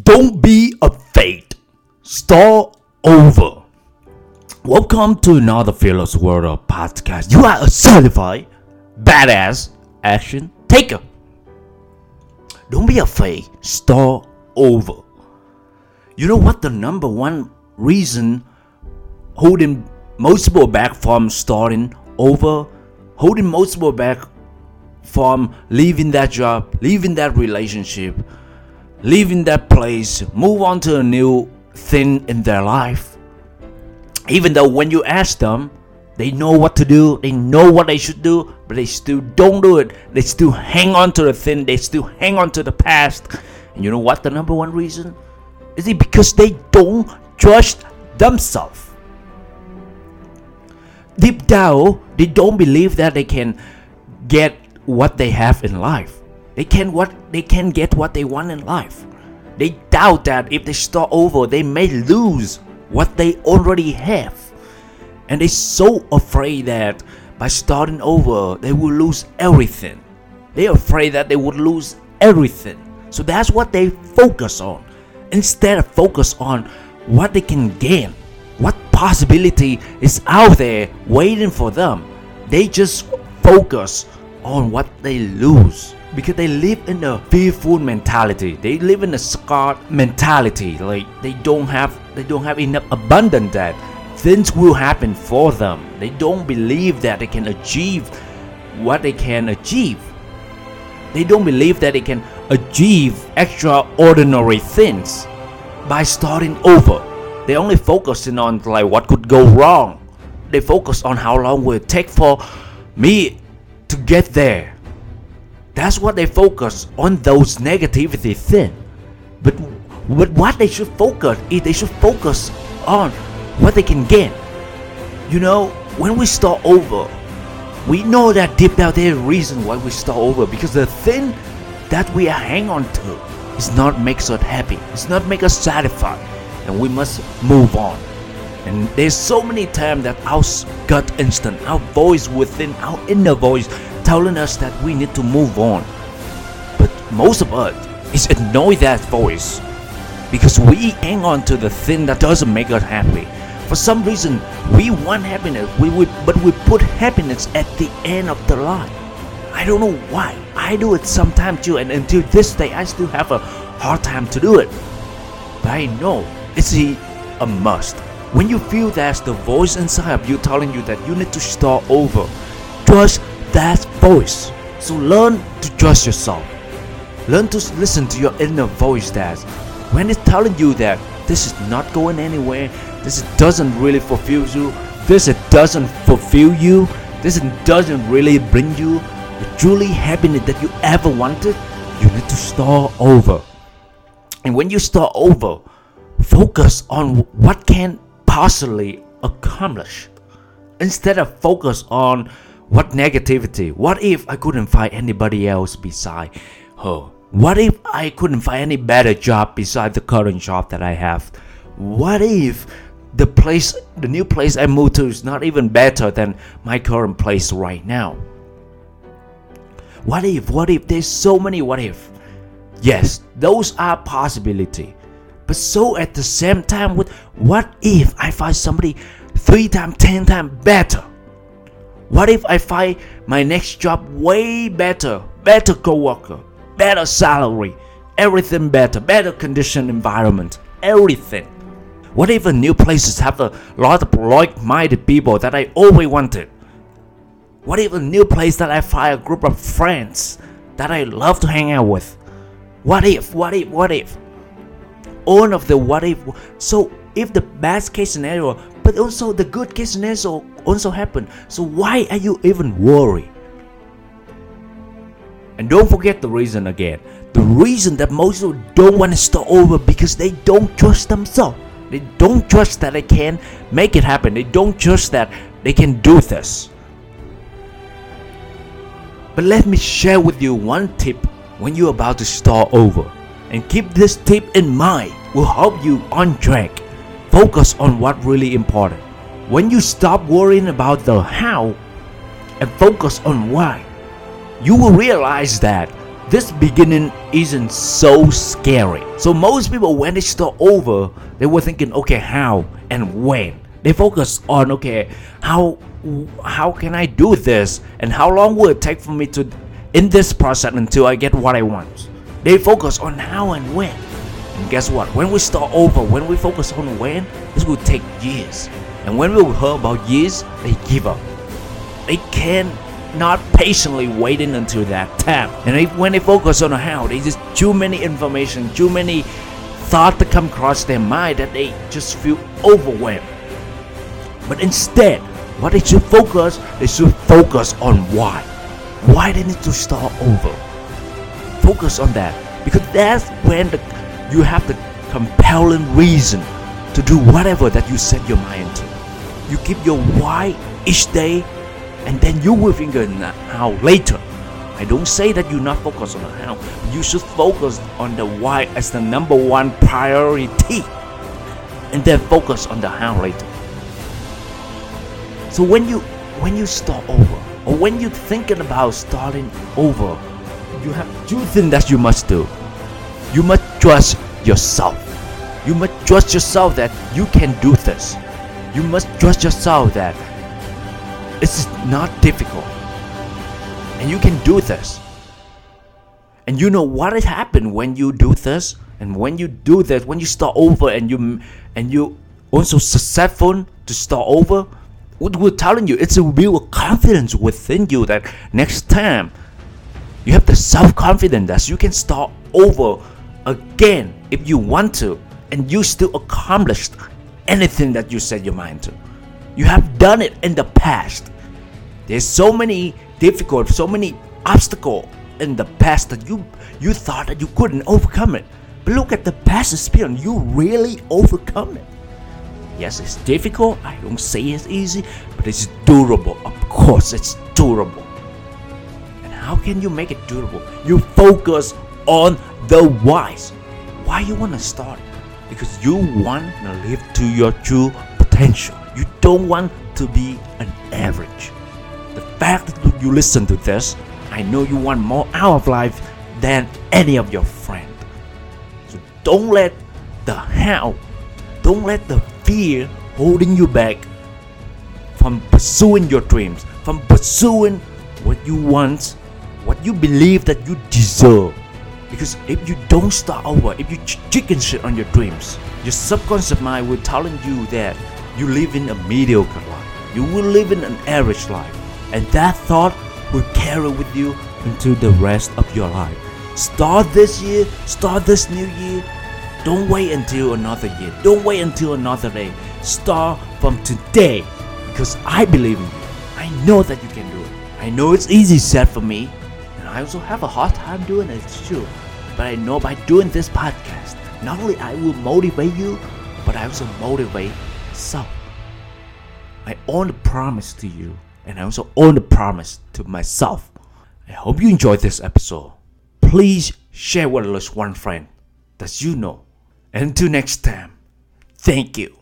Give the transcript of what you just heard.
Don't be afraid. Start over. Welcome to another Fearless World of podcast. You are a certified badass action taker. Don't be afraid. Start over. You know what the number one reason holding most people back from starting over, holding most people back from leaving that job, leaving that relationship, leaving that place, move on to a new thing in their life. Even though when you ask them, they know what to do, they know what they should do, but they still don't do it. They still hang on to the thing, they still hang on to the past. And you know what the number one reason? Is it because they don't trust themselves? Deep down, they don't believe that they can get what they have in life. They can what they can get what they want in life. They doubt that if they start over, they may lose what they already have. And they're so afraid that by starting over, they will lose everything. They're afraid that they would lose everything. So that's what they focus on. Instead of focus on what they can gain, what possibility is out there waiting for them, they just focus on what they lose because they live in a fearful mentality. They live in a scarred mentality. Like they don't have they don't have enough abundance that things will happen for them. They don't believe that they can achieve what they can achieve. They don't believe that they can achieve extraordinary things by starting over. They only focusing on like what could go wrong. They focus on how long will it take for me to get there. That's what they focus on those negativity thing. But but what they should focus is they should focus on what they can gain. You know, when we start over, we know that deep down there's a reason why we start over because the thing that we hang on to is not makes us happy. It's not make us satisfied, and we must move on. And there's so many times that our gut instinct, our voice within, our inner voice, telling us that we need to move on. But most of us is ignore that voice because we hang on to the thing that doesn't make us happy. For some reason, we want happiness, we would, but we put happiness at the end of the line. I don't know why. I do it sometimes too, and until this day, I still have a hard time to do it. But I know it's a, a must. When you feel that's the voice inside of you telling you that you need to start over, trust that voice. So learn to trust yourself. Learn to listen to your inner voice that when it's telling you that this is not going anywhere, this doesn't really fulfill you, this doesn't fulfill you, this doesn't really bring you the truly happiness that you ever wanted, you need to start over. And when you start over, focus on what can possibly accomplish instead of focus on what negativity? What if i couldn't find anybody else beside her? What if i couldn't find any better job beside the current job that i have? What if the place the new place i moved to is not even better than my current place right now? What if what if there's so many what if? Yes those are possibility. But so at the same time with what if I find somebody three times, ten times better? What if I find my next job way better, better coworker, better salary, everything better, better condition environment, everything? What if a new places have a lot of like-minded people that I always wanted? What if a new place that I find a group of friends that I love to hang out with? What if, what if, what if? all of the what if. So if the best case scenario, but also the good case scenario also happen. So why are you even worried? And don't forget the reason again. The reason that most people don't want to start over because they don't trust themselves. They don't trust that they can make it happen. They don't trust that they can do this. But let me share with you one tip when you're about to start over and keep this tip in mind will help you on track. Focus on what really important. When you stop worrying about the how and focus on why, you will realize that this beginning isn't so scary. So most people when they start over, they were thinking, okay, how and when. They focus on okay, how how can I do this and how long will it take for me to in this process until I get what I want. They focus on how and when. And guess what? When we start over, when we focus on when, this will take years. And when we hear about years, they give up. They can not patiently waiting until that time. And if, when they focus on how, they just too many information, too many thought to come across their mind that they just feel overwhelmed. But instead, what they should focus, they should focus on why. Why they need to start over. Focus on that. Because that's when the, you have the compelling reason to do whatever that you set your mind to. You keep your why each day and then you will figure out how later. I don't say that you not focus on the how, you should focus on the why as the number one priority, and then focus on the how later. So when you when you start over, or when you're thinking about starting over, you have two things that you must do. You must trust yourself. You must trust yourself that you can do this. You must trust yourself that it's not difficult. And you can do this. And you know what has happened when you do this? And when you do this, when you start over and you and you also successful to start over, what we're telling you, it's a real confidence within you that next time you have the self-confidence that you can start over again if you want to and you still accomplished anything that you set your mind to. You have done it in the past. There's so many difficult, so many obstacles in the past that you you thought that you couldn't overcome it. But look at the past experience, you really overcome it. Yes, it's difficult. I don't say it's easy, but it's durable. Of course, it's durable. And how can you make it durable? You focus on the wise. Why you want to start? Because you want to live to your true potential. You don't want to be an average The fact that you listen to this, I know you want more out of life than any of your friends. So don't let the how, don't let the fear holding you back from pursuing your dreams, from pursuing what you want, what you believe that you deserve. Because if you don't start over, if you chicken shit on your dreams, your subconscious mind will telling you that you live in a mediocre life. You will live in an average life and that thought will carry with you into the rest of your life. Start this year, start this new year. Don't wait until another year. Don't wait until another day. Start from today because I believe in you. I know that you can do it. I know it's easy said for me, I also have a hard time doing it too. But I know by doing this podcast, not only I will motivate you, but I also motivate self. I own a promise to you and I also own the promise to myself. I hope you enjoyed this episode. Please share with at least one friend that you know. Until next time, thank you.